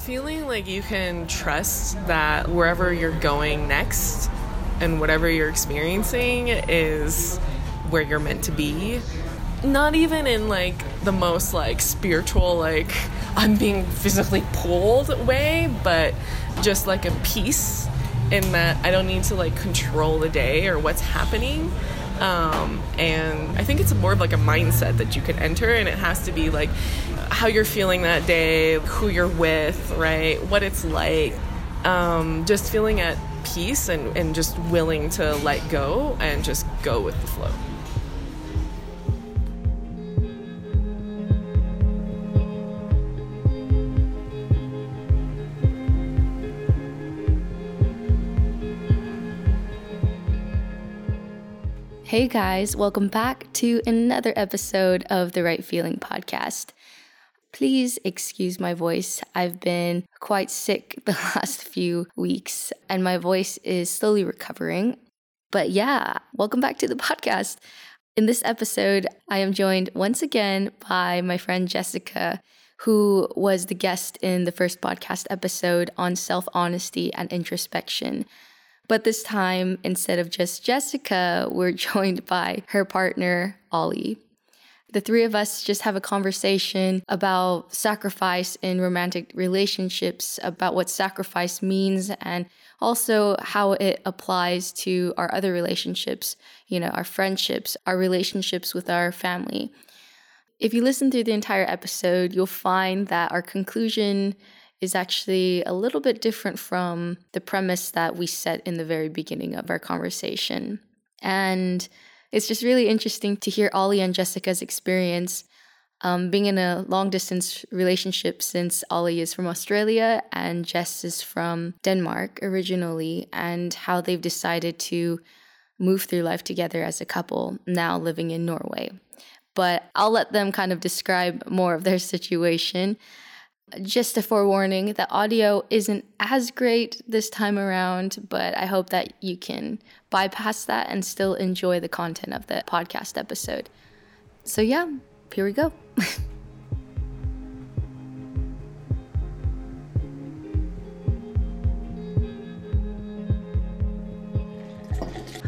Feeling like you can trust that wherever you're going next and whatever you're experiencing is where you're meant to be. Not even in like the most like spiritual, like I'm being physically pulled way, but just like a peace in that I don't need to like control the day or what's happening. Um, and I think it's more of like a mindset that you can enter, and it has to be like how you're feeling that day, who you're with, right? What it's like. Um, just feeling at peace and, and just willing to let go and just go with the flow. Hey guys, welcome back to another episode of the Right Feeling podcast. Please excuse my voice. I've been quite sick the last few weeks and my voice is slowly recovering. But yeah, welcome back to the podcast. In this episode, I am joined once again by my friend Jessica, who was the guest in the first podcast episode on self honesty and introspection. But this time, instead of just Jessica, we're joined by her partner, Ollie. The three of us just have a conversation about sacrifice in romantic relationships, about what sacrifice means, and also how it applies to our other relationships, you know, our friendships, our relationships with our family. If you listen through the entire episode, you'll find that our conclusion is actually a little bit different from the premise that we set in the very beginning of our conversation. And it's just really interesting to hear Ollie and Jessica's experience um, being in a long distance relationship since Ollie is from Australia and Jess is from Denmark originally, and how they've decided to move through life together as a couple, now living in Norway. But I'll let them kind of describe more of their situation. Just a forewarning, the audio isn't as great this time around, but I hope that you can bypass that and still enjoy the content of the podcast episode. So, yeah, here we go.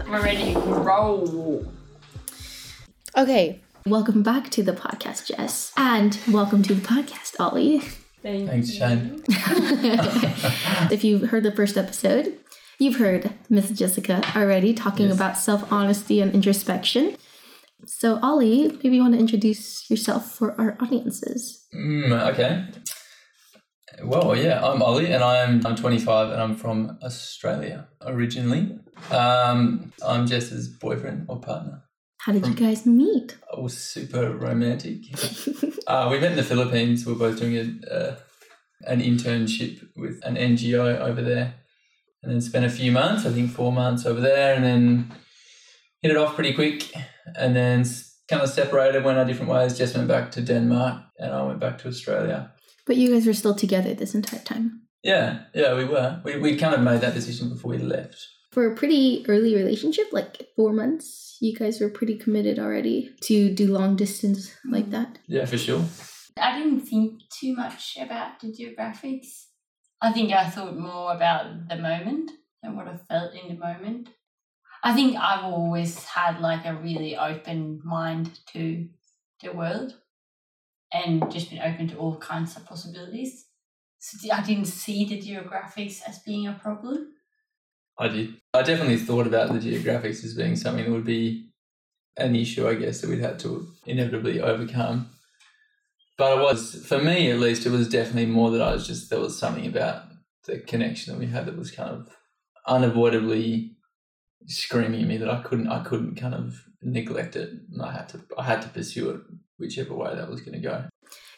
We're ready to roll. Okay, welcome back to the podcast, Jess. And welcome to the podcast, Ollie. Thank Thanks, Shane. if you've heard the first episode, you've heard Miss Jessica already talking Yes. about self honesty and introspection. So, Ollie, maybe you want to introduce yourself for our audiences. Mm, okay. Well, yeah, I'm Ollie and I'm, I'm 25 and I'm from Australia originally. Um, I'm Jess's boyfriend or partner. How did you guys meet? I was super romantic. uh, we met in the Philippines. We are both doing a, uh, an internship with an NGO over there and then spent a few months, I think four months over there, and then hit it off pretty quick and then kind of separated, went our different ways. Jess went back to Denmark and I went back to Australia. But you guys were still together this entire time. Yeah, yeah, we were. We we kind of made that decision before we left. For a pretty early relationship, like four months, you guys were pretty committed already to do long distance like mm. that. Yeah, for sure. I didn't think too much about the geographics. I think I thought more about the moment and what I felt in the moment. I think I've always had like a really open mind to the world and just been open to all kinds of possibilities. So I didn't see the geographics as being a problem. I did. I definitely thought about the geographics as being something that would be an issue, I guess, that we'd have to inevitably overcome. But it was, for me at least, it was definitely more that I was just, there was something about the connection that we had that was kind of unavoidably screaming at me that I couldn't, I couldn't kind of neglect it. And I had to, I had to pursue it whichever way that was going to go.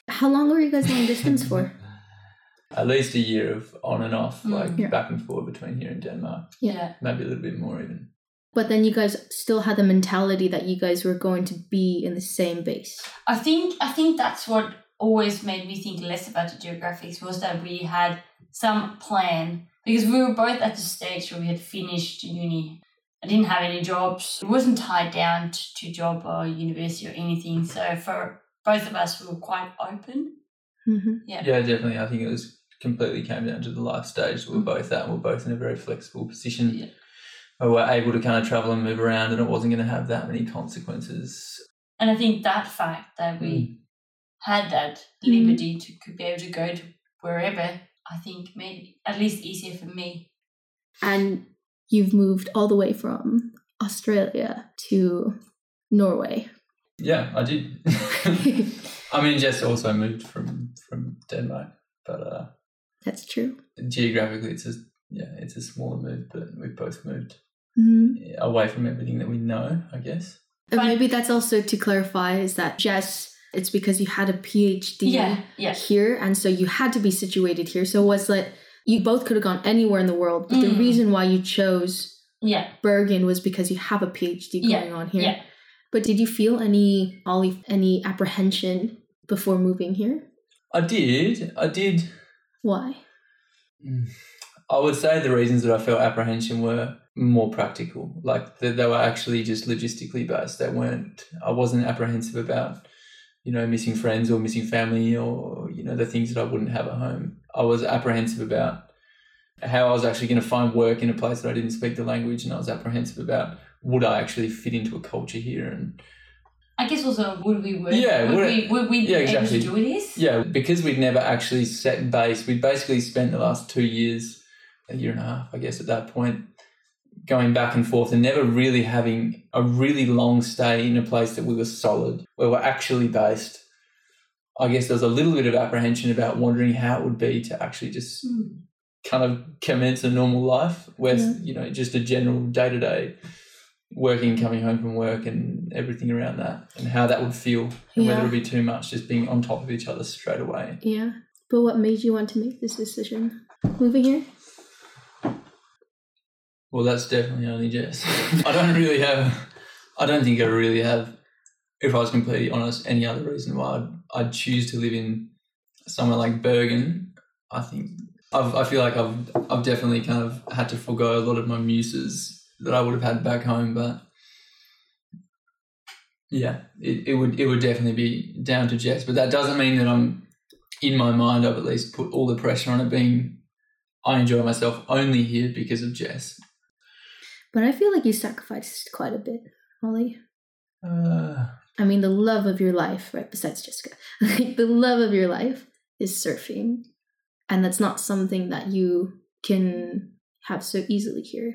How long were you guys long distance for? At least a year of on and off, Mm. like Yeah. back and forth between here and Denmark. Yeah. Maybe a little bit more even. But then you guys still had the mentality that you guys were going to be in the same base. I think I think that's what always made me think less about the geographics was that we had some plan because we were both at the stage where we had finished uni. I didn't have any jobs. It wasn't tied down t- to job or university or anything. So for both of us, we were quite open. Mm-hmm. Yeah. Yeah, definitely. I think it was completely came down to the life stage that we're both at. and We're both in a very flexible position. Yeah. We're able to kind of travel and move around, and it wasn't going to have that many consequences. And I think that fact that we Mm. had that Mm. liberty to could be able to go to wherever, I think made it at least easier for me. And you've moved all the way from Australia to Norway. Yeah, I did. I mean, Jess also moved from from Denmark, but uh, That's true. geographically, it's a yeah, it's a smaller move, but we've both moved hmm away from everything that we know. I guess. And But- maybe that's also to clarify is that Jess, it's because you had a PhD Yeah, yeah. here, and so you had to be situated here. So was that you both could have gone anywhere in the world, but the Mm. reason why you chose Yeah, Bergen was because you have a PhD Yeah, going on here. yeah. But did you feel any Ollie any apprehension before moving here? I did. I did. Why? Mm. I would say the reasons that I felt apprehension were more practical. Like they, they were actually just logistically based. They weren't. I wasn't apprehensive about, you know, missing friends or missing family or you know the things that I wouldn't have at home. I was apprehensive about how I was actually going to find work in a place that I didn't speak the language, and I was apprehensive about would I actually fit into a culture here and I guess also would we work? Yeah, would would we would we yeah, be able exactly. to do this? Yeah, because we'd never actually set base. We'd basically spent the last two years, a year and a half, I guess, at that point, going back and forth and never really having a really long stay in a place that we were solid, where we're actually based. I guess there was a little bit of apprehension about wondering how it would be to actually just Hmm. kind of commence a normal life where, Yeah. you know, just a general day to day working, coming home from work and everything around that and how that would feel and whether it would be too much just being on top of each other straight away. Yeah. But what made you want to make this decision? Moving here? Well, that's definitely only Jess. I don't really have, I don't think I really have, if I was completely honest, any other reason why I'd, I'd choose to live in somewhere like Bergen. I think I've, I feel like I've, I've definitely kind of had to forego a lot of my muses that I would have had back home, but yeah, it, it would it would definitely be down to Jess. But that doesn't mean that I'm in my mind. I've at least put all the pressure on it being I enjoy myself only here because of Jess. But I feel like you sacrificed quite a bit, Ollie. Uh, I mean, the love of your life, right? Besides Jessica, like the love of your life is surfing, and that's not something that you can have so easily here.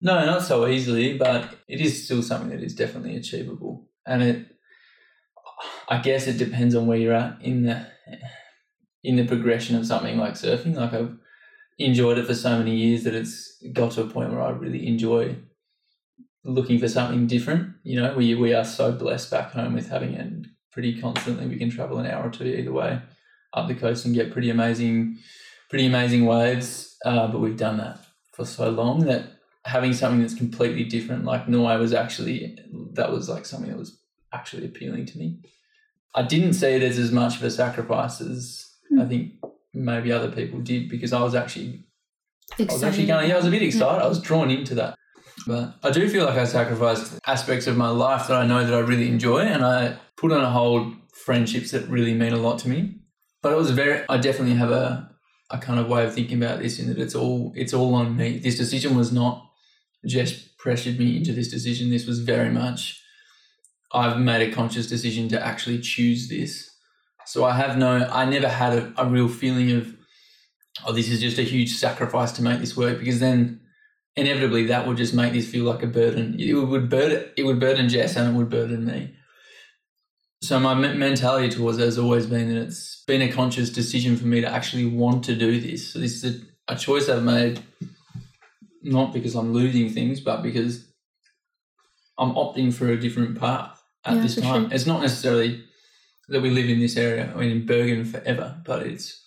No, not so easily, but it is still something that is definitely achievable. And it, I guess, it depends on where you're at in the in the progression of something like surfing. Like I've enjoyed it for so many years that it's got to a point where I really enjoy looking for something different. You know, we we are so blessed back home with having it pretty constantly. We can travel an hour or two either way up the coast and get pretty amazing, pretty amazing waves. Uh, but we've done that for so long that having something that's completely different, like Norway, was actually that was like something that was actually appealing to me. I didn't see it as as much of a sacrifice as hmm. I think maybe other people did because I was actually I was actually going, yeah, I was a bit excited. I was drawn into that. But I do feel like I sacrificed aspects of my life that I know that I really enjoy and I put on a hold friendships that really mean a lot to me. But it was very I definitely have a a kind of way of thinking about this in that it's all it's all on me. This decision was not just pressured me into this decision. This was very much I've made a conscious decision to actually choose this. So I have no I never had a, a real feeling of oh, this is just a huge sacrifice to make this work because then inevitably that would just make this feel like a burden. It would burden it would burden Jess and it would burden me. So my me- mentality towards it has always been that it's been a conscious decision for me to actually want to do this. So this is a, a choice I've made, not because I'm losing things, but because I'm opting for a different path at Yeah, this time. sure. It's not necessarily that we live in this area, I mean in Bergen forever, but it's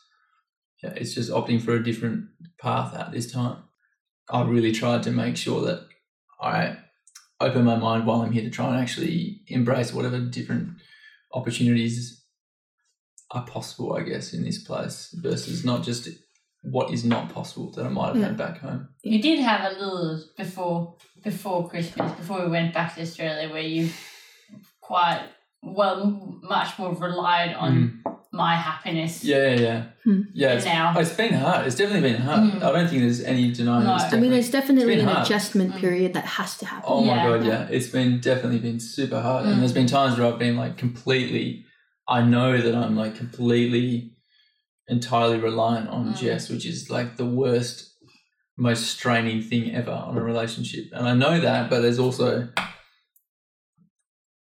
yeah, it's just opting for a different path at this time. I really tried to make sure that I open my mind while I'm here to try and actually embrace whatever different opportunities are possible, I guess, in this place versus not just what is not possible that I might have had back home. You did have a little before before Christmas, before we went back to Australia, where you quite well much more relied on my happiness. Yeah, yeah, yeah. Hmm. Yeah, it's, Now. it's been hard. It's definitely been hard. Mm. I don't think there's any denying No. it's I mean, there's definitely it's an hard. adjustment Mm. period that has to happen. Oh my Yeah. god, yeah. It's been definitely been super hard. Mm. And there's been times where I've been like completely I know that I'm like completely entirely reliant on Mm. Jess, which is like the worst, most straining thing ever on a relationship. And I know that, but there's also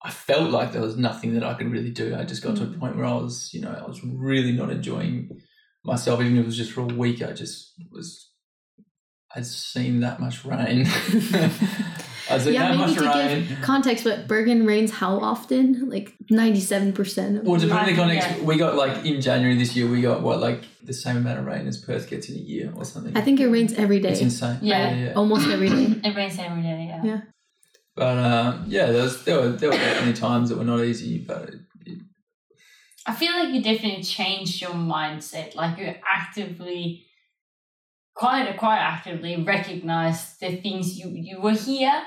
I felt like there was nothing that I could really do. I just got to a Mm. point where I was, you know, I was really not enjoying myself, even if it was just for a week. I just was I'd seen that much rain. I'd Yeah, maybe to rain. give context, but Bergen rains how often? Like 97% Well, depending on it in Right, context, yeah. we got like in January this year, we got what like the same amount of rain as Perth gets in a year or something. I think it rains every day. it's insane. Yeah. Almost every day. It rains every day, yeah. Yeah. But uh, yeah, there was there were there were definitely times that were not easy, but it, it, I feel like you definitely changed your mindset. Like you actively, quite quite actively recognized the things you you were here,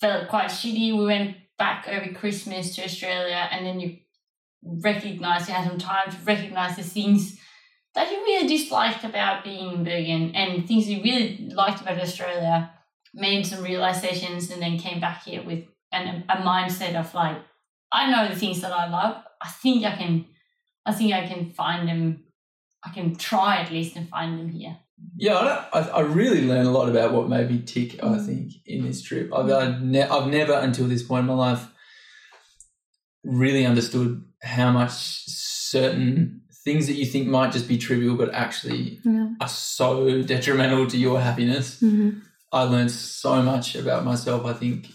felt quite shitty. We went back over Christmas to Australia, and then you recognize you had some time to recognize the things that you really disliked about being in Bergen and things you really liked about Australia. Made some realizations, and then came back here with an, a mindset of like I know the things that I love. I think I can, I think I can find them. I can try at least and find them here. Yeah, I, don't, I I really learned a lot about what made me tick. I Mm. think in this trip, I've I've, ne- I've never until this point in my life really understood how much certain things that you think might just be trivial, but actually Yeah. are so detrimental to your happiness. hmm I learned so much about myself, I think,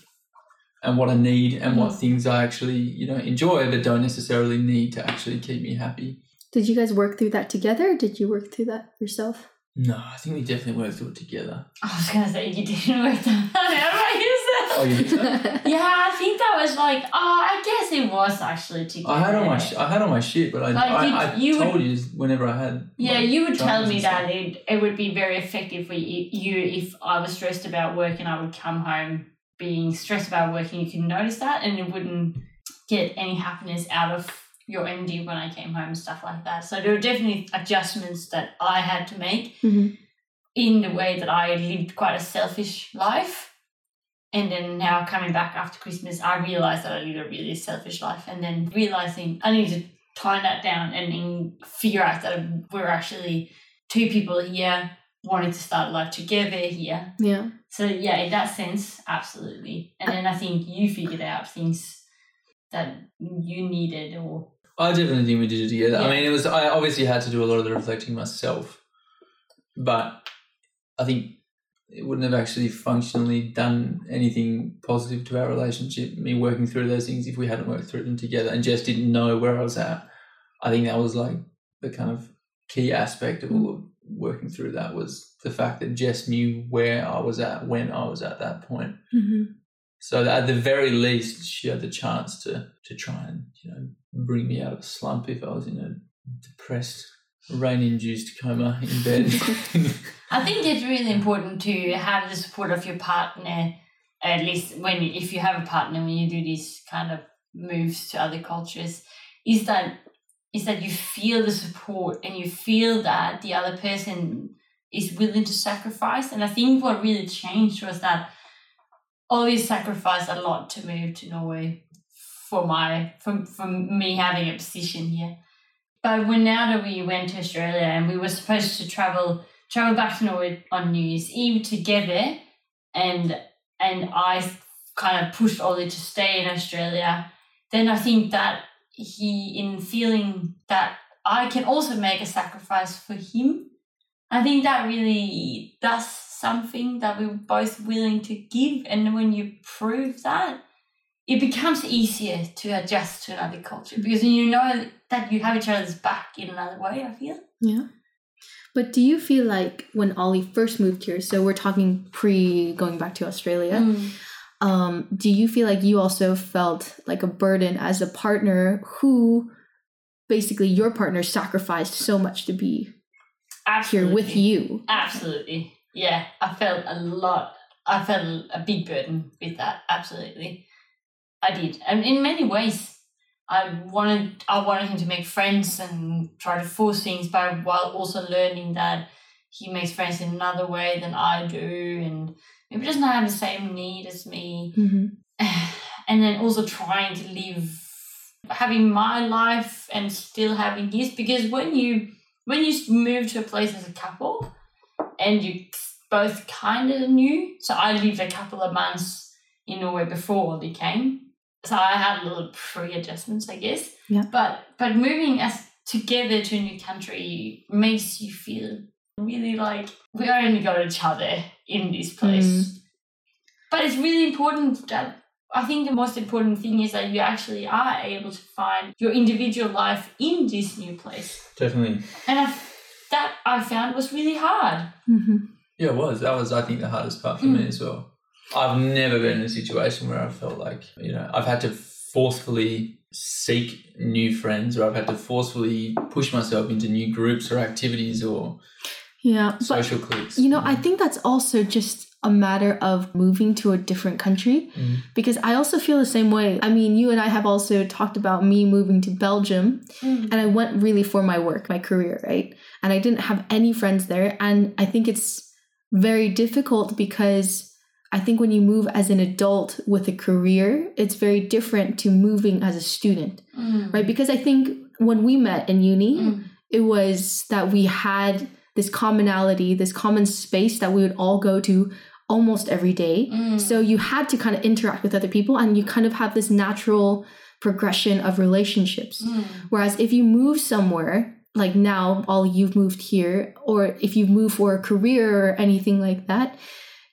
and what I need and what Mm. things I actually, you know, enjoy but don't necessarily need to actually keep me happy. Did you guys work through that together did you work through that yourself? No, I think we definitely worked through it together. I was gonna say you didn't work that out by yourself. Oh, you so? Yeah, I think that was like. Oh, I guess it was actually together. I had all my sh- I had all my shit, but I Like, I, you- I you would- told you whenever I had. Yeah, like, you would tell me that it, it would be very effective for you, you if I was stressed about work and I would come home being stressed about work and you can notice that and it wouldn't get any happiness out of your energy when I came home and stuff like that. So there were definitely adjustments that I had to make hmm in the way that I lived quite a selfish life. And then now coming back after Christmas, I realized that I lived a really selfish life. And then realizing I need to tone that down and then figure out that we're actually two people here wanting to start life together here. Yeah. So yeah, in that sense, absolutely. And then I think you figured out things that you needed or I definitely think we did it together. I mean, it was I obviously had to do a lot of the reflecting myself, but I think it wouldn't have actually functionally done anything positive to our relationship. Me working through those things if we hadn't worked through them together and just didn't know where I was at. I think that was like the kind of key aspect of all of working through that was the fact that Jess knew where I was at when I was at that point. hmm So that at the very least, she had the chance to to try and you know bring me out of a slump if I was in a depressed, rain-induced coma in bed. I think it's really important to have the support of your partner, at least when if you have a partner when you do these kind of moves to other cultures, is that is that you feel the support and you feel that the other person is willing to sacrifice. And I think what really changed was that always sacrificed a lot to move to Norway for my from from me having a position here. But when now that we went to Australia and we were supposed to travel travel back to Norway on New Year's Eve together, and and I kind of pushed Ollie to stay in Australia, then I think that he, in feeling that I can also make a sacrifice for him, I think that really does something that we're both willing to give, and when you prove that. It becomes easier to adjust to another culture because you know that you have each other's back in another way. I feel. Yeah. But do you feel like when Ollie first moved here, so we're talking pre going back to Australia, Mm. um, do you feel like you also felt like a burden as a partner who basically your partner sacrificed so much to be here with you? Absolutely. Yeah, I felt a lot. I felt a big burden with that. Absolutely. I did. And in many ways, I wanted I wanted him to make friends and try to force things, but while also learning that he makes friends in another way than I do, and maybe doesn't have the same need as me, Mm-hmm. and then also trying to live having my life and still having his because when you when you move to a place as a couple and you both kind of new so i lived a couple of months in norway before Ollie came so i had a little pre-adjustments i guess Yeah. but but moving us together to a new country makes you feel really like we only got each other in this place Mm. but it's really important that I think the most important thing is that you actually are able to find your individual life in this new place. Definitely. And I, that I found was really hard. Mm-hmm. Yeah, it was. That was, I think, the hardest part for me Mm. as well. I've never been in a situation where I felt like, you know, I've had to forcefully seek new friends or I've had to forcefully push myself into new groups or activities or Yeah, but social cliques. you know, I think that's also just a matter of moving to a different country Mm. because I also feel the same way. I mean, you and I have also talked about me moving to Belgium and I went really for my work, my career, right? And I didn't have any friends there. And I think it's very difficult because I think when you move as an adult with a career, it's very different to moving as a student, Mm. right? Because I think when we met in uni, Mm. it was that we had this commonality, this common space that we would Ollie go to almost every day. Mm. So you had to kind of interact with other people and you kind of have this natural progression of relationships. Mm. Whereas if you move somewhere, like now, all you've moved here, or if you've moved for a career or anything like that,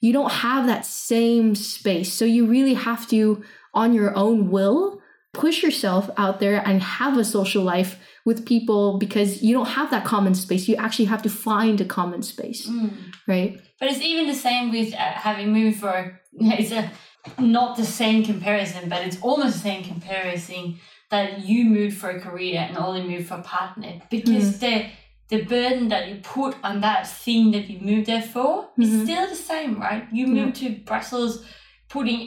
you don't have that same space. So you really have to, on your own will, push yourself out there and have a social life with people because you don't have that common space. You actually have to find a common space, Mm. right? But it's even the same with uh, having moved for. It's a not the same comparison, but it's almost the same comparison that you moved for a career and Ollie moved for a partner because the the burden that you put on that thing that you moved there for Mhm. is still the same, right? You moved to Brussels, putting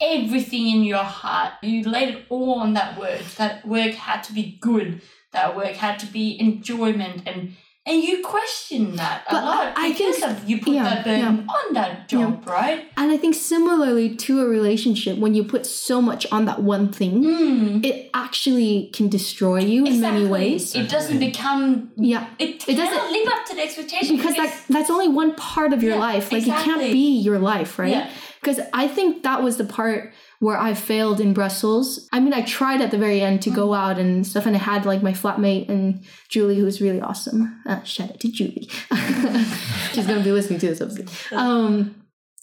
everything in your heart. You laid it all on that work. That work had to be good. That work had to be enjoyment and. And you question that a But lot I because think- of you put yeah, that burden on that job, right? And I think similarly to a relationship, when you put so much on that one thing, Mm. it actually can destroy you in many ways. It doesn't become. Yeah. It, It it doesn't- doesn't live up to the expectation Because that, that's only one part of your Yeah, life. Like it can't be your life, right? Yeah. Because I think that was the part where I failed in Brussels. I mean, I tried at the very end to go out and stuff, and I had like my flatmate and Julie, who was really awesome. Uh, shout out to Julie. She's gonna be listening to this episode. Um,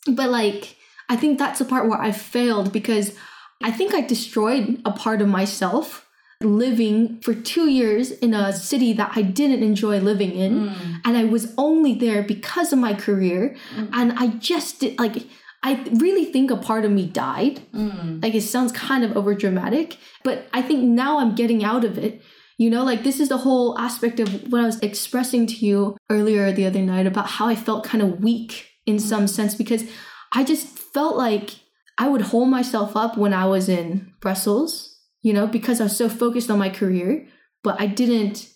but like, I think that's the part where I failed because I think I destroyed a part of myself living for two years in a city that I didn't enjoy living in Mm. and I was only there because of my career. Mm. And I just did, like, I really think a part of me died. Mm. Like, it sounds kind of over dramatic, but I think now I'm getting out of it. You know, like, this is the whole aspect of what I was expressing to you earlier the other night about how I felt kind of weak in some sense because I just felt like I would hold myself up when I was in Brussels, you know, because I was so focused on my career, but I didn't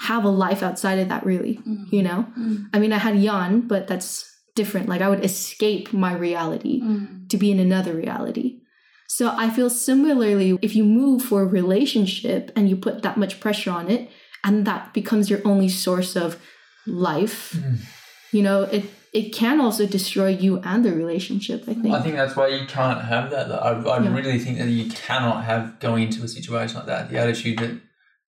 have a life outside of that really Mm. you know Mm. i mean i had Jan, but that's different like i would escape my reality Mm. to be in another reality so i feel similarly if you move for a relationship and you put that much pressure on it and that becomes your only source of life Mm. you know it it can also destroy you and the relationship i think I think that's why you can't have that. I, I Yeah. really think that you cannot have going into a situation like that. The attitude that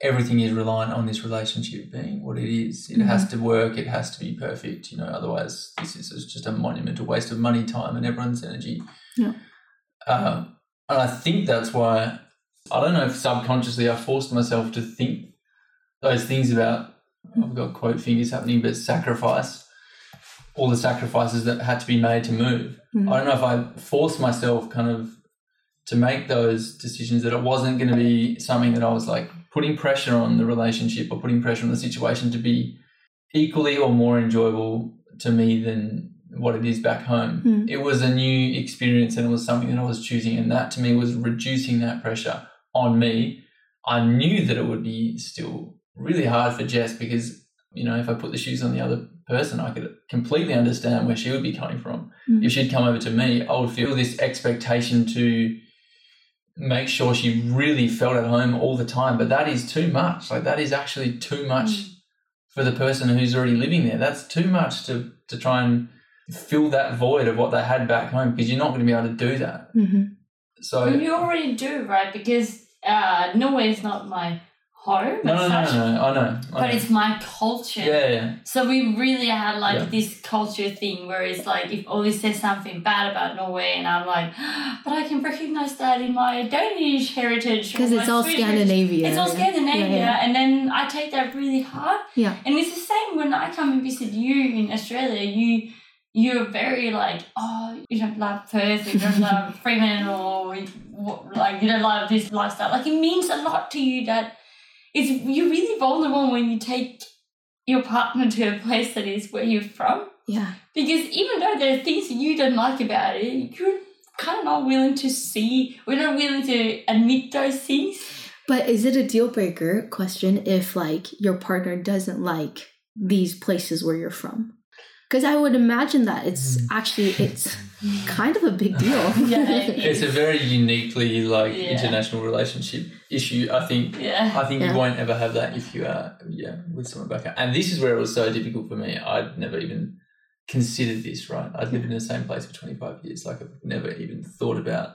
everything is reliant on this relationship being what it is. It has to work. It has to be perfect. You know, otherwise this is just a monumental waste of money, time, and everyone's energy. Yeah. Uh, and I think that's why I don't know if subconsciously I forced myself to think those things about. I've got quote fingers happening, but sacrifice. All the sacrifices that had to be made to move. Mhm. I don't know if I forced myself kind of to make those decisions that it wasn't going to be something that I was like putting pressure on the relationship or putting pressure on the situation to be equally or more enjoyable to me than what it is back home. Mm. It was a new experience and it was something that I was choosing, and that to me was reducing that pressure on me. I knew that it would be still really hard for Jess because you know if I put the shoes on the other person, I could completely understand where she would be coming from. Mm. If she'd come over to me, I would feel this expectation to make sure she really felt at home all the time. But that is too much. Like that is actually too much Mm. for the person who's already living there. That's too much to to try and fill that void of what they had back home because you're not going to be able to do that. hmm So Well, you already do, right? Because uh, Norway is not my home no, as no, no, no, I know. I but know. it's my culture. yeah, yeah, So we really had like Yeah. this culture thing where it's like if Ollie says something bad about Norway and I'm like, but I can recognize that in my Danish heritage. Because it's all Swedish- Scandinavia. It's all yeah. Scandinavia, Yeah, yeah. and then I take that really hard. Yeah. And it's the same when I come and visit you in Australia. You you're very like, oh, you don't love Perth, you don't love Fremantle, you- what- like you don't love this lifestyle. Like it means a lot to you that it's you're really vulnerable when you take your partner to a place that is where you're from. Yeah. Because even though there are things you don't like about it, you're kind of not willing to see, we're not willing to admit those things. But is it a deal breaker question if like your partner doesn't like these places where you're from? Because I would imagine that it's Mm. actually it's kind of a big deal. Yeah. it's a very uniquely like Yeah. international relationship issue. I think Yeah. I think Yeah. you won't ever have that if you are yeah with someone back home. And this is where it was so difficult for me. I'd never even considered this. Right, I'd lived in the same place for twenty five years. Like I've never even thought about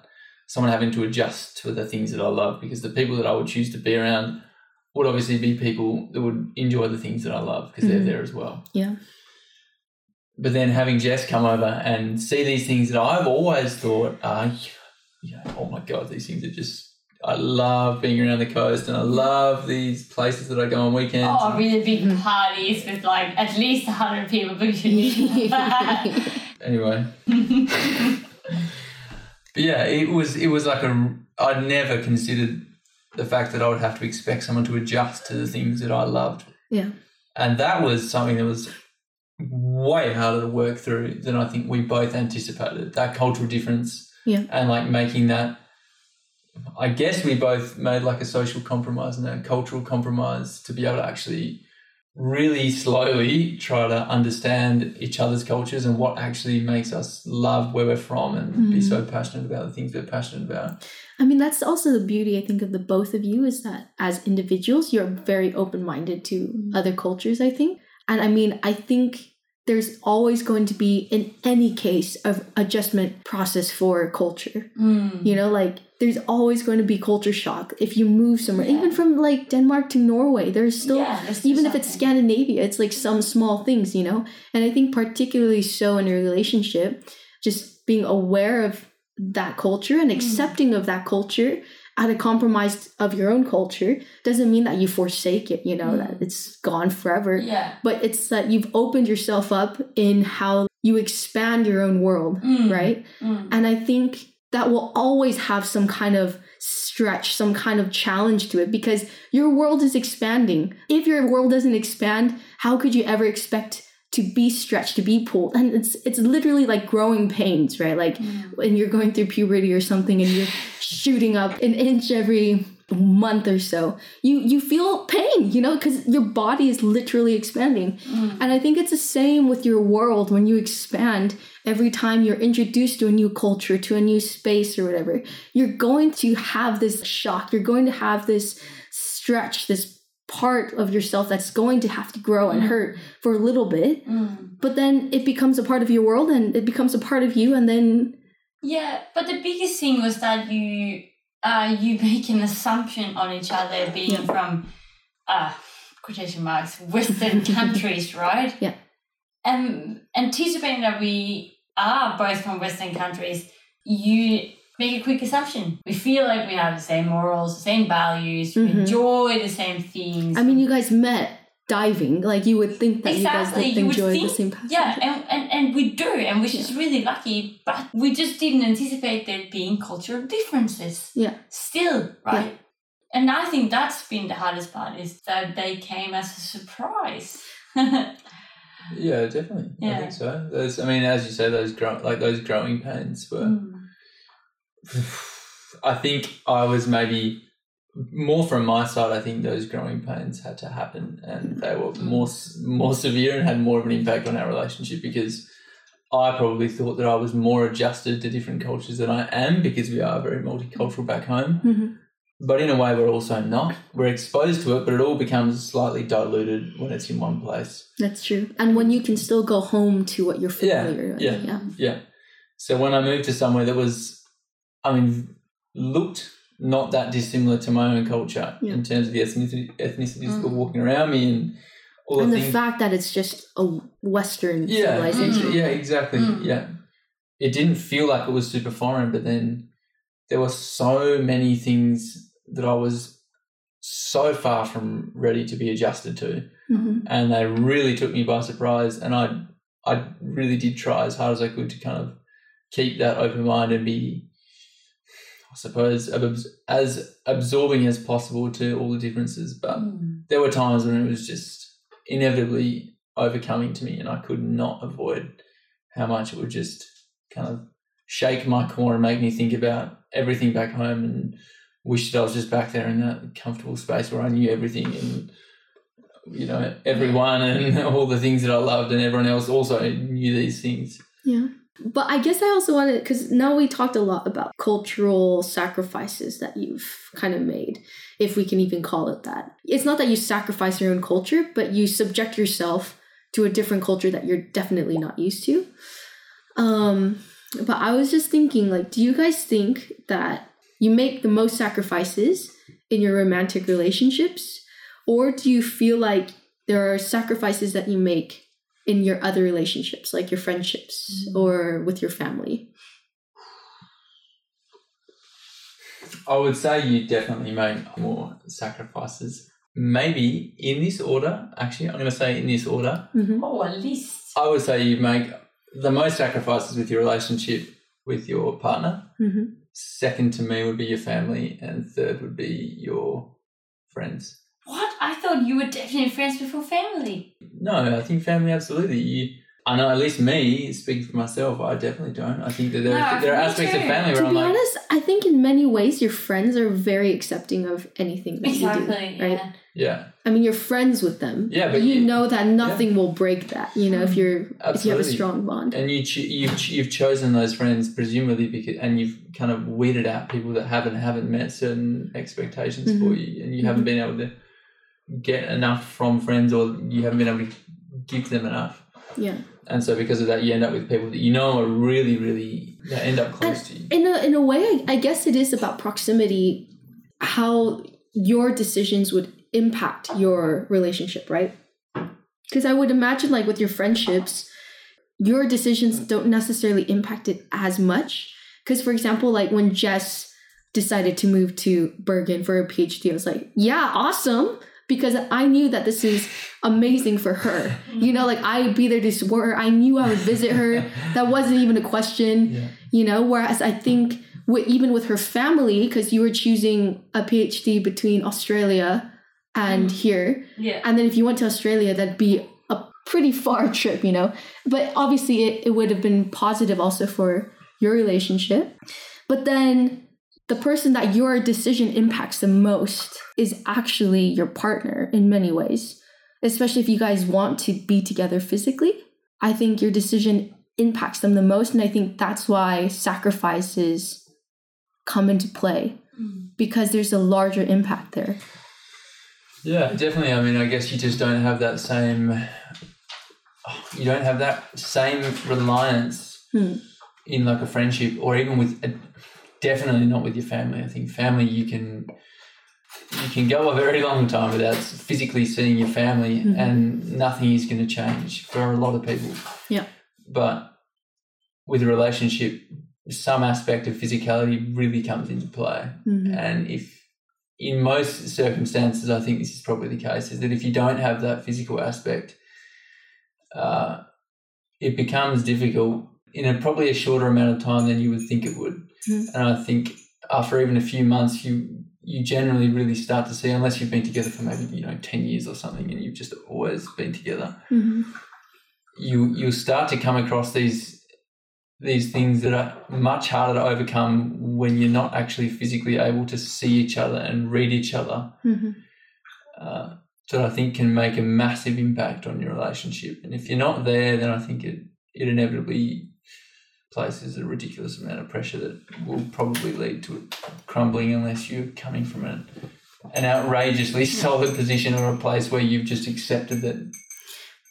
someone having to adjust to the things that I love because the people that I would choose to be around would obviously be people that would enjoy the things that I love because Mhm. they're there as well. Yeah. But then having Jess come over and see these things that I've always thought are, you know, oh my God, these things are just, I love being around the coast and I love these places that I go on weekends. Oh, really big parties with like at least 100 people. Anyway, but yeah, it was, it was like a, I'd never considered the fact that I would have to expect someone to adjust to the things that I loved. Yeah. And that was something that was way harder to work through than I think we both anticipated. That cultural difference. Yeah. And like making that I guess we both made like a social compromise and a cultural compromise to be able to actually really slowly try to understand each other's cultures and what actually makes us love where we're from and be Mhm. so passionate about the things we're passionate about. I mean, that's also the beauty, I think, of the both of you is that as individuals, you're very open minded to other cultures, I think. And I mean, I think there's always going to be, in any case, of adjustment process for culture. Mm. You know, like there's always going to be culture shock if you move somewhere, Yeah. even from like Denmark to Norway. There's still Yeah, there's still even if it's. Scandinavia, it's like some small things, you know? And I think particularly so in a relationship, just being aware of that culture and accepting of that culture at a compromise of your own culture doesn't mean that you forsake it, you know, Mm. that it's gone forever. Yeah. But it's that you've opened yourself up in how you expand your own world, Mm. right? Mm. And I think that will always have some kind of stretch, some kind of challenge to it because your world is expanding. If your world doesn't expand, how could you ever expect to be stretched, to be pulled? And it's it's literally like growing pains, right? Like Mm. when you're going through puberty or something and you're shooting up an inch every month or so you you feel pain you know because your body is literally expanding Mm. and i think it's the same with your world when you expand every time you're introduced to a new culture to a new space or whatever you're going to have this shock you're going to have this stretch this part of yourself that's going to have to grow and Mm. hurt for a little bit Mm. but then it becomes a part of your world and it becomes a part of you and then Yeah, but the biggest thing was that you uh you make an assumption on each other being Yeah. from uh quotation marks Western countries, right? Yeah. And anticipating that we are both from Western countries, you make a quick assumption. We feel like we have the same morals, the same values, we Mhm. enjoy the same things. I mean, you guys met diving. Like you would think that Exactly, you guys you would would enjoy the same passion. Yeah, and, and, and we do, and which is really lucky, but we just didn't anticipate there being cultural differences. Yeah. Still, right? And I think that's been the hardest part is that they came as a surprise. Yeah, definitely. Yeah. I think so. Those, I mean, as you say, those grow, like those growing pains were. Mm. I think I was maybe more from my side, I think those growing pains had to happen, and they were more more severe and had more of an impact on our relationship because I probably thought that I was more adjusted to different cultures than I am because we are very multicultural back home. Mhm. But in a way, we're also not. We're exposed to it, but it all becomes slightly diluted when it's in one place. That's true. And when you can still go home to what you're Yeah, familiar with. yeah. yeah. Yeah. So when I moved to somewhere that was, I mean, looked not that dissimilar to my own culture Yeah. in terms of the ethnicity, ethnicities that were Mm. walking around me and all And the things. fact that it's just a Western yeah, civilization. yeah, exactly. Mm. Yeah. It didn't feel like it was super foreign, but then there were so many things that I was so far from ready to be adjusted to. Mhm. and they really took me by surprise. And I, I really did try as hard as I could to kind of keep that open mind and be, I suppose, as absorbing as possible to all the differences. But Mm. there were times when it was just inevitably overcoming to me, and I could not avoid how much it would just kind of shake my core and make me think about everything back home and wish that I was just back there in that comfortable space where I knew everything and you know everyone and all the things that I loved and everyone else also knew these things. Yeah. But I guess I also wanted, because now we talked a lot about cultural sacrifices that you've kind of made, if we can even call it that. It's not that you sacrifice your own culture, but you subject yourself to a different culture that you're definitely not used to. Um, but I was just thinking, like, do you guys think that you make the most sacrifices in your romantic relationships? Or do you feel like there are sacrifices that you make in your other relationships, like your friendships or with your family? I would say you definitely make more sacrifices. Maybe in this order, actually, I'm going to say in this order. Mm-hmm. Oh, a list. I would say you make the most sacrifices with your relationship with your partner. Mm-hmm. Second to me would be your family, and third would be your friends. What? I thought you were definitely friends before family. No, I think family absolutely. You, I know at least me speaking for myself. I definitely don't. I think that there, No, there are me aspects of too. family To where I'm be like, honest, I think in many ways your friends are very accepting of anything that Exactly. you do. Right? Yeah. yeah, I mean, you're friends with them. Yeah, but you, you- know that nothing will break that. You know, if you're if you have a strong bond. and you cho- you've ch- you've chosen those friends presumably because and you've kind of weeded out people that haven't haven't met certain expectations for Mhm. you, and you haven't been able to get enough from friends, or you haven't been able to give them enough. Yeah. And so because of that, you end up with people that you know are really, really that end up close to you. In a in a way, I, I guess it is about proximity. How your decisions would impact your relationship, right? Because I would imagine, like with your friendships, your decisions don't necessarily impact it as much. Because, for example, like when Jess decided to move to Bergen for her PhD, I was like, yeah, awesome. Because I knew that this is amazing for her. Mm-hmm. You know, like I would be there to support her. I knew I would visit her. That wasn't even a question Yeah. you know whereas i think with, even with her family because you were choosing a phd between australia and mm-hmm. here Yeah. and then if you went to australia that'd be a pretty far trip you know but obviously it, it would have been positive also for your relationship but then the person that your decision impacts the most is actually your partner in many ways especially if you guys want to be together physically i think your decision impacts them the most and i think that's why sacrifices come into play Mm. because there's a larger impact there Yeah, definitely. I mean, I guess you just don't have that same. You don't have that same reliance Hmm. in like a friendship, or even with. A, definitely not with your family. I think family you can. You can go a very long time without physically seeing your family, Mhm. and nothing is going to change for a lot of people. Yeah. But with a relationship, some aspect of physicality really comes into play. Mhm. And if in most circumstances, I think this is probably the case, is that if you don't have that physical aspect, uh, it becomes difficult in a probably a shorter amount of time than you would think it would. Mm. And I think after even a few months, you you generally really start to see, unless you've been together for maybe you know ten years or something, and you've just always been together, Mhm. you you'll start to come across these these things that are much harder to overcome when you're not actually physically able to see each other and read each other. Mhm. Uh, that I think can make a massive impact on your relationship. And if you're not there, then I think it it inevitably places a ridiculous amount of pressure that will probably lead to it crumbling unless you're coming from an an outrageously solid position or a place where you've just accepted that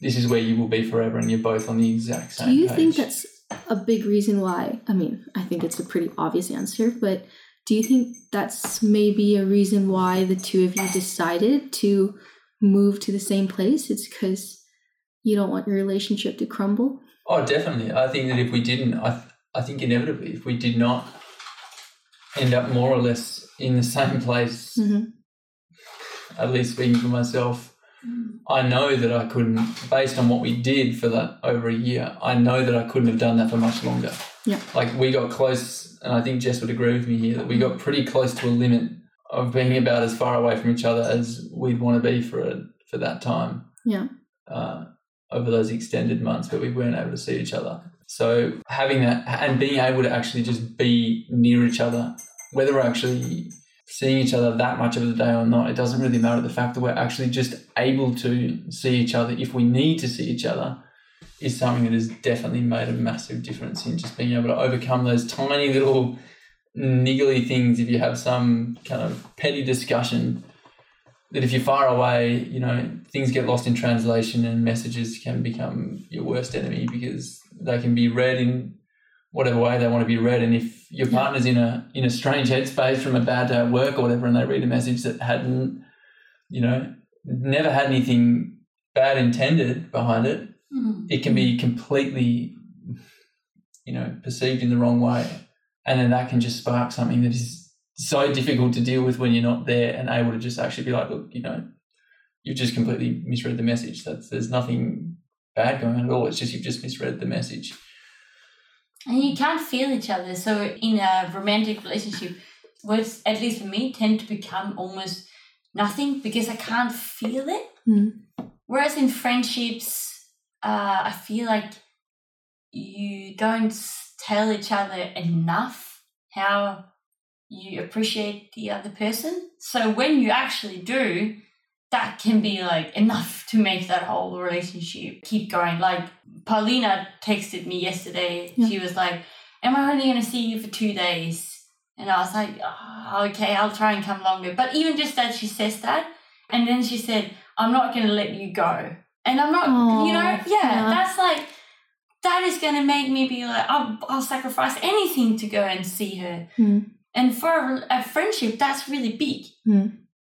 this is where you will be forever and you're both on the exact same Do you page. think that's a big reason why? I mean, I think it's a pretty obvious answer, but do you think that's maybe a reason why the two of you decided to move to the same place? It's because you don't want your relationship to crumble? Oh, definitely. I think that if we didn't, I, th- I think inevitably, if we did not end up more or less in the same place, Mm-hmm. at least speaking for myself, I know that I couldn't, based on what we did for that over a year, I know that I couldn't have done that for much longer. Yeah. Like we got close, and I think Jess would agree with me here, that we got pretty close to a limit of being about as far away from each other as we'd want to be for a, for that time. Yeah. Uh, over those extended months where we weren't able to see each other. So having that and being able to actually just be near each other, whether we're actually seeing each other that much of the day or not, it doesn't really matter. The fact that we're actually just able to see each other if we need to see each other is something that has definitely made a massive difference in just being able to overcome those tiny little niggly things if you have some kind of petty discussion that if you're far away, you know, things get lost in translation and messages can become your worst enemy because they can be read in whatever way they want to be read. And if your partner's in a in a strange headspace from a bad day at work or whatever, and they read a message that hadn't, you know, never had anything bad intended behind it, Mm. it can be completely, you know, perceived in the wrong way. And then that can just spark something that is so difficult to deal with when you're not there and able to just actually be like, look, you know, you've just completely misread the message. That's there's nothing bad going on at all. It's just you've just misread the message. And you can't feel each other. So in a romantic relationship, words, at least for me, tend to become almost nothing because I can't feel it. Mm. Whereas in friendships, uh, I feel like you don't tell each other enough how you appreciate the other person. So when you actually do, that can be like enough to make that whole relationship keep going. Like Paulina texted me yesterday. Yeah. She was like, Am I only going to see you for two days? And I was like, "Ah, Okay, I'll try and come longer. But even just that she says that, and then she said, I'm not going to let you go. And I'm not, you know, yeah, yeah. that's like, that is going to make me be like, I'll, I'll sacrifice anything to go and see her. Mm. And for a, a friendship, that's really big. Mm.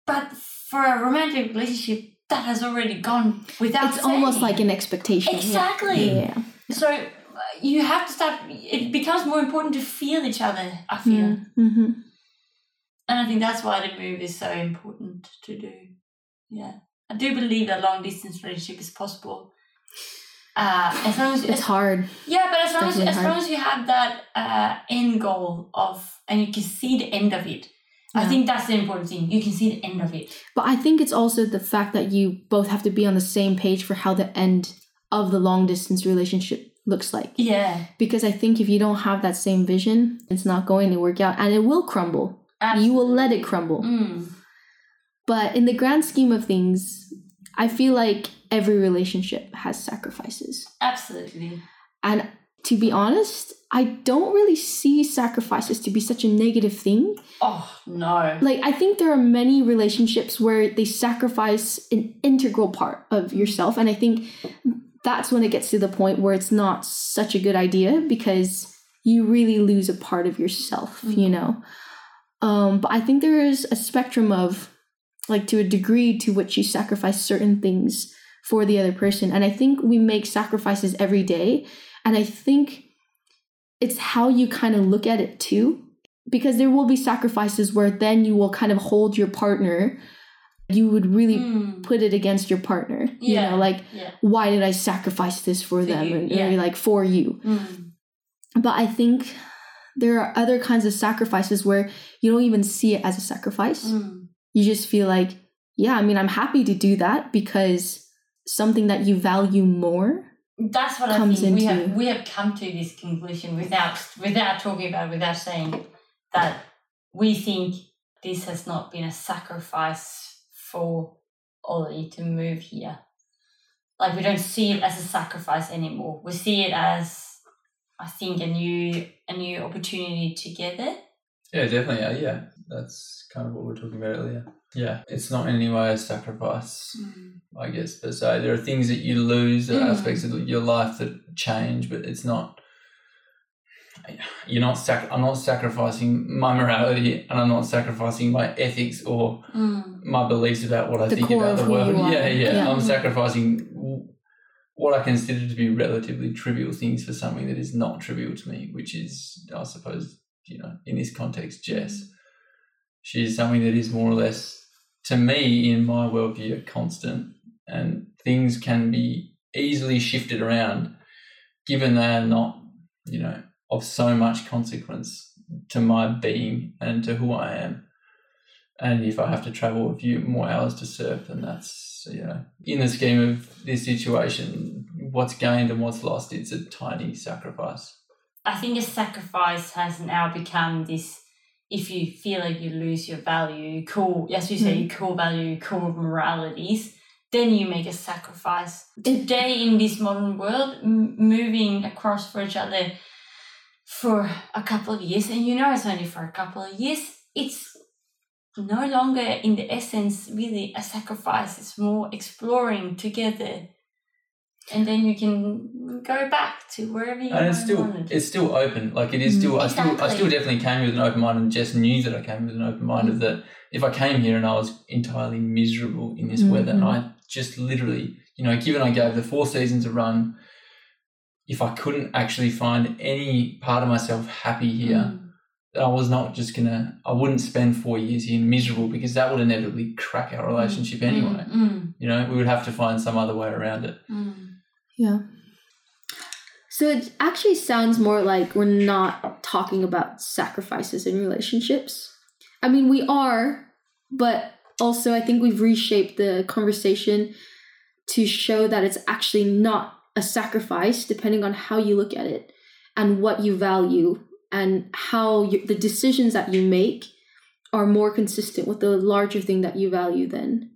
But for a romantic relationship, that has already gone without It's almost like an expectation. yeah. Exactly. Yeah. So uh, you have to start, it becomes more important to feel each other, I feel. Mm-hmm. And I think that's why the move is so important to do. Yeah. I do believe that long distance relationship is possible. Uh, as long as It's hard. yeah, but as long as, as long as you have that uh, end goal of and you can see the end of it. I think that's the important thing. You can see the end of it. But I think it's also the fact that you both have to be on the same page for how the end of the long distance relationship looks like. Yeah. Because I think if you don't have that same vision, it's not going to work out and it will crumble. You will let it crumble. Mm. But in the grand scheme of things, I feel like every relationship has sacrifices. Absolutely. And to be honest, I don't really see sacrifices to be such a negative thing. Oh no. Like, I think there are many relationships where they sacrifice an integral part of yourself. And I think that's when it gets to the point where it's not such a good idea because you really lose a part of yourself, you know? Um, but I think there is a spectrum of, like, to a degree to which you sacrifice certain things for the other person. And I think we make sacrifices every day. And I think it's how you kind of look at it too because there will be sacrifices where then you will kind of hold your partner you would really Mm. put it against your partner you Yeah. know like Yeah. why did i sacrifice this for For them you, and, yeah. or like for you Mm. but i think there are other kinds of sacrifices where you don't even see it as a sacrifice Mm. You just feel like yeah i mean i'm happy to do that because something that you value more that's what I think we have we have come to this conclusion without without talking about it, without saying that we think this has not been a sacrifice for Ollie to move here. Like we don't see it as a sacrifice anymore. We see it as I think a new a new opportunity together. Yeah, definitely. Yeah, yeah. That's kind of what we are talking about earlier. Yeah, it's not in any way a sacrifice, I guess, per se. There are things that you lose, Mm. aspects of your life that change, but it's not. You're not sac- I'm not sacrificing my morality, and I'm not sacrificing my ethics or Mm. my beliefs about what I The think about the world. Yeah, yeah, Yeah. I'm sacrificing what I consider to be relatively trivial things for something that is not trivial to me, which is, I suppose, you know, in this context, Jess. Mm. She's something that is more or less, to me, in my worldview, a constant, and things can be easily shifted around, given they are not, you know, of so much consequence to my being and to who I am. And if I have to travel a few more hours to surf, then that's, you know, in the scheme of this situation, what's gained and what's lost, it's a tiny sacrifice. I think a sacrifice has now become this if you feel like you lose your value, core, as you say, your core value, core moralities, then you make a sacrifice. Today, in this modern world, m- moving across for each other for a couple of years, and you know it's only for a couple of years, it's no longer in the essence really a sacrifice. It's more exploring together. And then you can go back to wherever you and it's still wanted. it's still open. Like it is Mm. still I still I still definitely came with an open mind and just knew that I came with an open mind of that if I came here and I was entirely miserable in this weather and I just literally, you know, given I gave the four seasons a run, if I couldn't actually find any part of myself happy here, Mm. that I was not just gonna I wouldn't spend four years here miserable because that would inevitably crack our relationship anyway. Mm, mm, You know, we would have to find some other way around it. Yeah. So it actually sounds more like we're not talking about sacrifices in relationships. I mean, we are, but also I think we've reshaped the conversation to show that it's actually not a sacrifice, depending on how you look at it and what you value and how you, the decisions that you make are more consistent with the larger thing that you value then.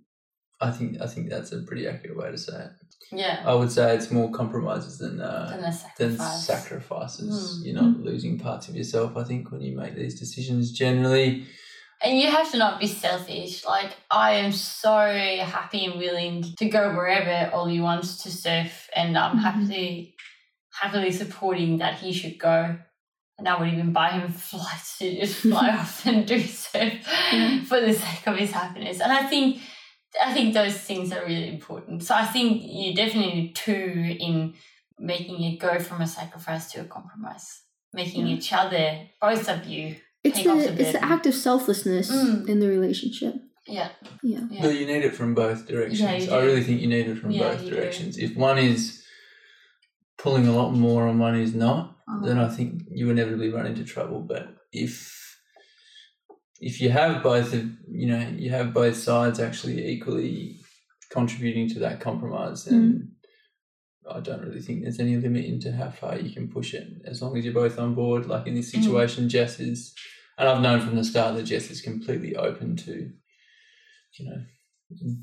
I think I think that's a pretty accurate way to say it. Yeah. I would say it's more compromises than uh, Than a than sacrifices. Mm. You're not losing parts of yourself. I think when you make these decisions, generally, And you have to not be selfish. Like I am so happy and willing to go wherever Ollie wants to surf, and I'm Mhm. happily, happily supporting that he should go. And I would even buy him flights to just fly off and do surf Yeah. for the sake of his happiness. And I think, I think those things are really important. So I think you definitely need two in making it go from a sacrifice to a compromise, making Yeah. each other, both of you. It's the the it's the act of selflessness Mm. in the relationship. Yeah. Yeah. Yeah. but you need it from both directions. Yeah, I really think you need it from Yeah, both you do. directions. If one is pulling a lot more and one is not, then I think you inevitably run into trouble. But if if you have both of you know you have both sides actually equally contributing to that compromise, then I don't really think there's any limit into how far you can push it as long as you're both on board. Like in this Mm. situation, Jess is, and I've known from the start that Jess is completely open to, you know,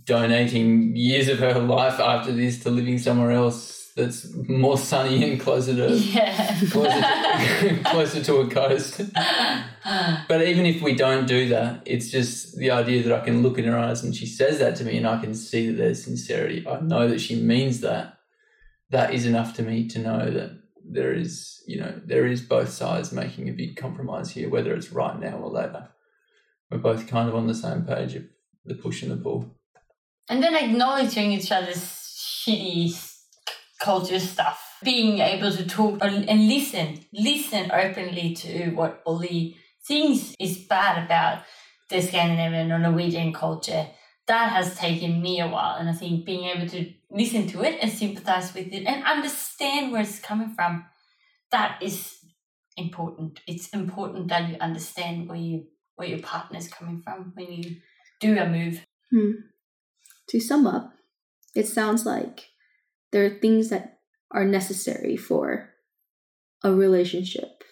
donating years of her life after this to living somewhere else that's more sunny and closer to Yeah. closer to, closer to a coast. But even if we don't do that, it's just the idea that I can look in her eyes and she says that to me and I can see that there's sincerity. I know that she means that. That is enough to me to know that there is, you know, there is both sides making a big compromise here, whether it's right now or later. We're both kind of on the same page of the push and the pull. and then acknowledging each other's shitty culture stuff. Being able to talk and listen, listen openly to what Ollie thinks is bad about the Scandinavian or Norwegian culture. That has taken me a while, and I think being able to listen to it and sympathize with it and understand where it's coming from, that is important. It's important that you understand where you where your partner is coming from when you do a move. Hmm. To sum up, it sounds like there are things that are necessary for a relationship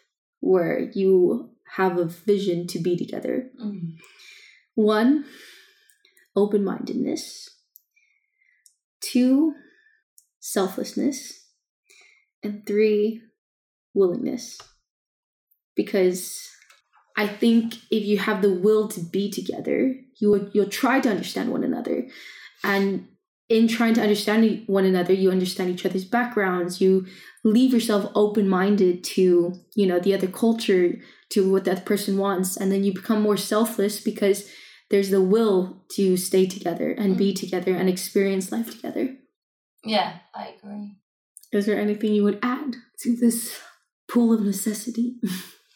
where you have a vision to be together. Mm. One, open mindedness. Two, selflessness. And three, willingness. Because I think if you have the will to be together, you will, you'll try to understand one another. And in trying to understand one another, you understand each other's backgrounds. You leave yourself open minded to, you know, the other culture, to what that person wants. And then you become more selfless because there's the will to stay together and be mm. together and experience life together. Yeah, I agree. Is there anything you would add to this pool of necessity?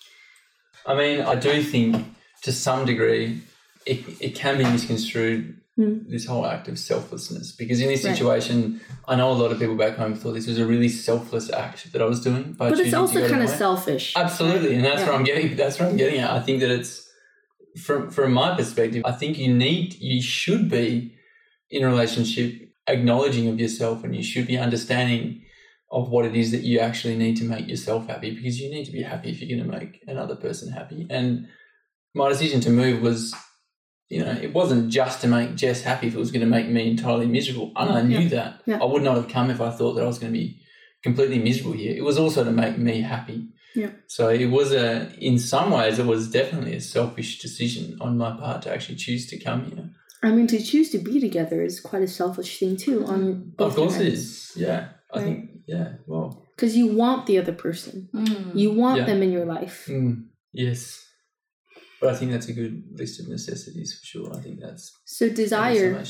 I mean, I do think to some degree it, it can be misconstrued, Hmm. this whole act of selflessness. Because in this Right. situation, I know a lot of people back home thought this was a really selfless act that I was doing. By but it's also kind of selfish. Absolutely, and that's Yeah. where I'm getting. That's where I'm getting at. I think that it's from from my perspective. I think you need, you should be in a relationship acknowledging of yourself, and you should be understanding of what it is that you actually need to make yourself happy, because you need to be happy if you're going to make another person happy. And my decision to move was. You know, it wasn't just to make Jess happy if it was going to make me entirely miserable. And I knew Yeah. that. Yeah. I would not have come if I thought that I was going to be completely miserable here. It was also to make me happy. Yeah. So it was a, in some ways, it was definitely a selfish decision on my part to actually choose to come here. I mean, to choose to be together is quite a selfish thing too. On both of course, it ends. is. Yeah, I Right. think. Yeah. Well. because you want the other person. Mm. You want Yeah. them in your life. Mm, yes. But I think that's a good list of necessities for sure. I think that's So desire,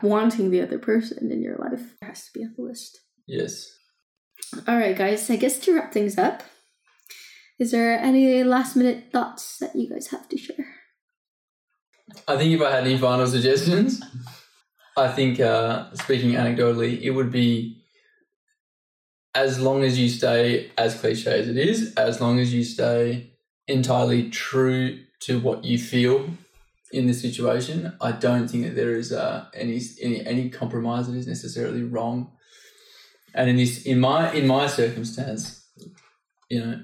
wanting the other person in your life has to be on the list. Yes. All right, guys. I guess to wrap things up, is there any last minute thoughts that you guys have to share? I think if I had any final suggestions, I think uh, speaking anecdotally, it would be as long as you stay as cliche as it is, as long as you stay entirely true to what you feel in the situation, I don't think that there is uh, any any any compromise that is necessarily wrong. And in this, in my in my circumstance, you know,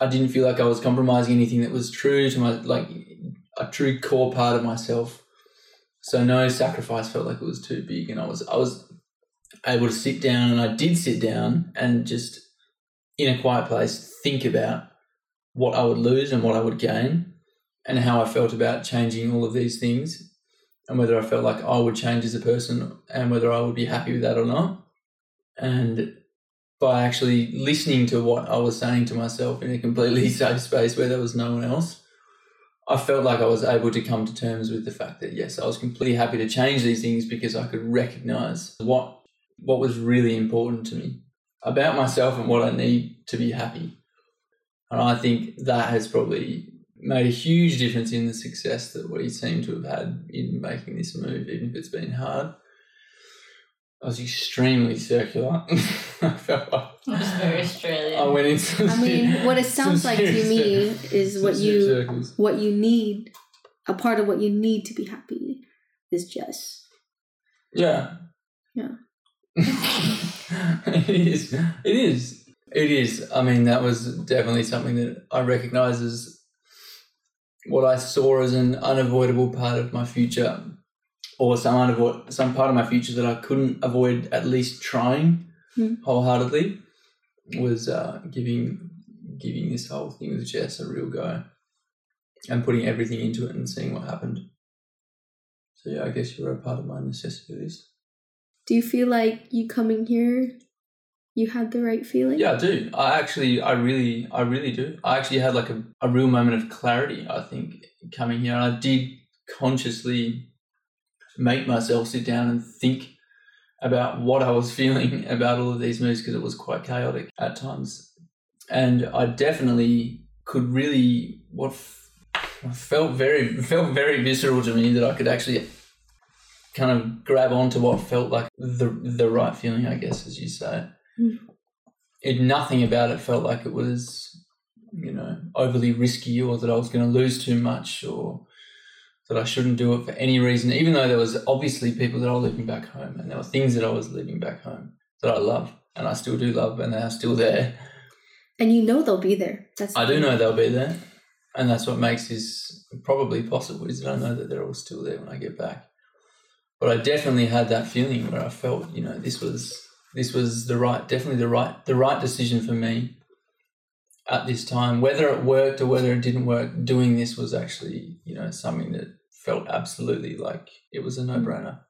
I didn't feel like I was compromising anything that was true to my like a true core part of myself. So no sacrifice felt like it was too big, and I was I was able to sit down, and I did sit down and just in a quiet place think about what I would lose and what I would gain, and how I felt about changing all of these things, and whether I felt like I would change as a person, and whether I would be happy with that or not, and by actually listening to what I was saying to myself in a completely safe space where there was no one else. I felt like I was able to come to terms with the fact that yes, I was completely happy to change these things because I could recognize what what was really important to me about myself and what I need to be happy. And I think that has probably made a huge difference in the success that we seem to have had in making this move, even if it's been hard. I was extremely circular. I felt like It's very Australian. I went into. I mean, what it sounds like to me is what you circles. what you need. A part of what you need to be happy is Jess. Yeah. Yeah. it is. It is. It is. I mean, that was definitely something that I recognise as what I saw as an unavoidable part of my future, or some unavo- some part of my future that I couldn't avoid at least trying Hmm. wholeheartedly was uh, giving giving this whole thing with Jess a real go and putting everything into it and seeing what happened. So yeah, I guess you were a part of my necessity list. Do you feel like you coming here, you had the right feeling? Yeah, I do. I actually, I really, I really do. I actually had like a, a real moment of clarity, I think, coming here. And I did consciously make myself sit down and think about what I was feeling about all of these moves because it was quite chaotic at times. And I definitely could really, what felt very, felt very visceral to me that I could actually kind of grab onto what felt like the the right feeling, I guess, as you say Hmm. it nothing about it felt like it was you know overly risky or that I was going to lose too much or that I shouldn't do it for any reason even though there was obviously people that I was leaving back home and there were things that I was leaving back home that I love and I still do love, and they are still there. And you know they'll be there. That's I do know they'll be there, and that's what makes this probably possible. Is that I know that they're all still there when I get back. But I definitely had that feeling where I felt, you know, this was this was the right, definitely the right, the right decision for me at this time. Whether it worked or whether it didn't work, doing this was actually, you know, something that felt absolutely like it was a no-brainer.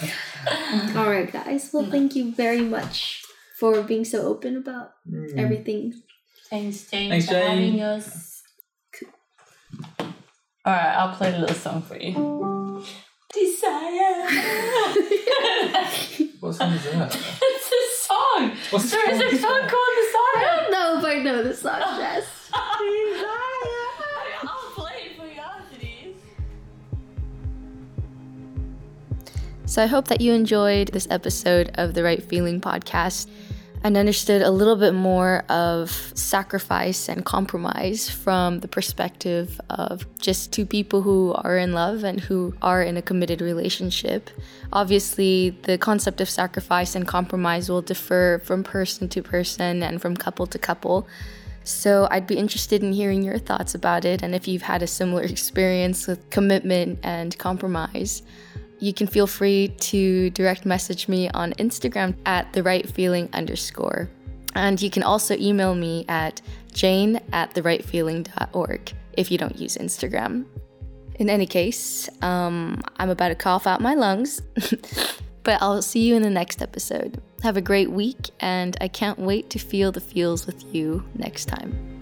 All right, guys. Well, thank you very much for being so open about Mm. everything. Thanks, Jane, Thanks, for Jane. having us. All right, I'll play a little song for you. Desire. What song is that? it's a song. What's There is a song called I don't know if I know the song, Jess. I'll play it for you after this. So I hope that you enjoyed this episode of the Right Feeling podcast and understood a little bit more of sacrifice and compromise from the perspective of just two people who are in love and who are in a committed relationship. Obviously, the concept of sacrifice and compromise will differ from person to person and from couple to couple. So I'd be interested in hearing your thoughts about it and if you've had a similar experience with commitment and compromise. You can feel free to direct message me on Instagram at the right feeling underscore. And you can also email me at jane at the right therightfeeling.org if you don't use Instagram. In any case, um, I'm about to cough out my lungs, but I'll see you in the next episode. Have a great week, and I can't wait to feel the feels with you next time.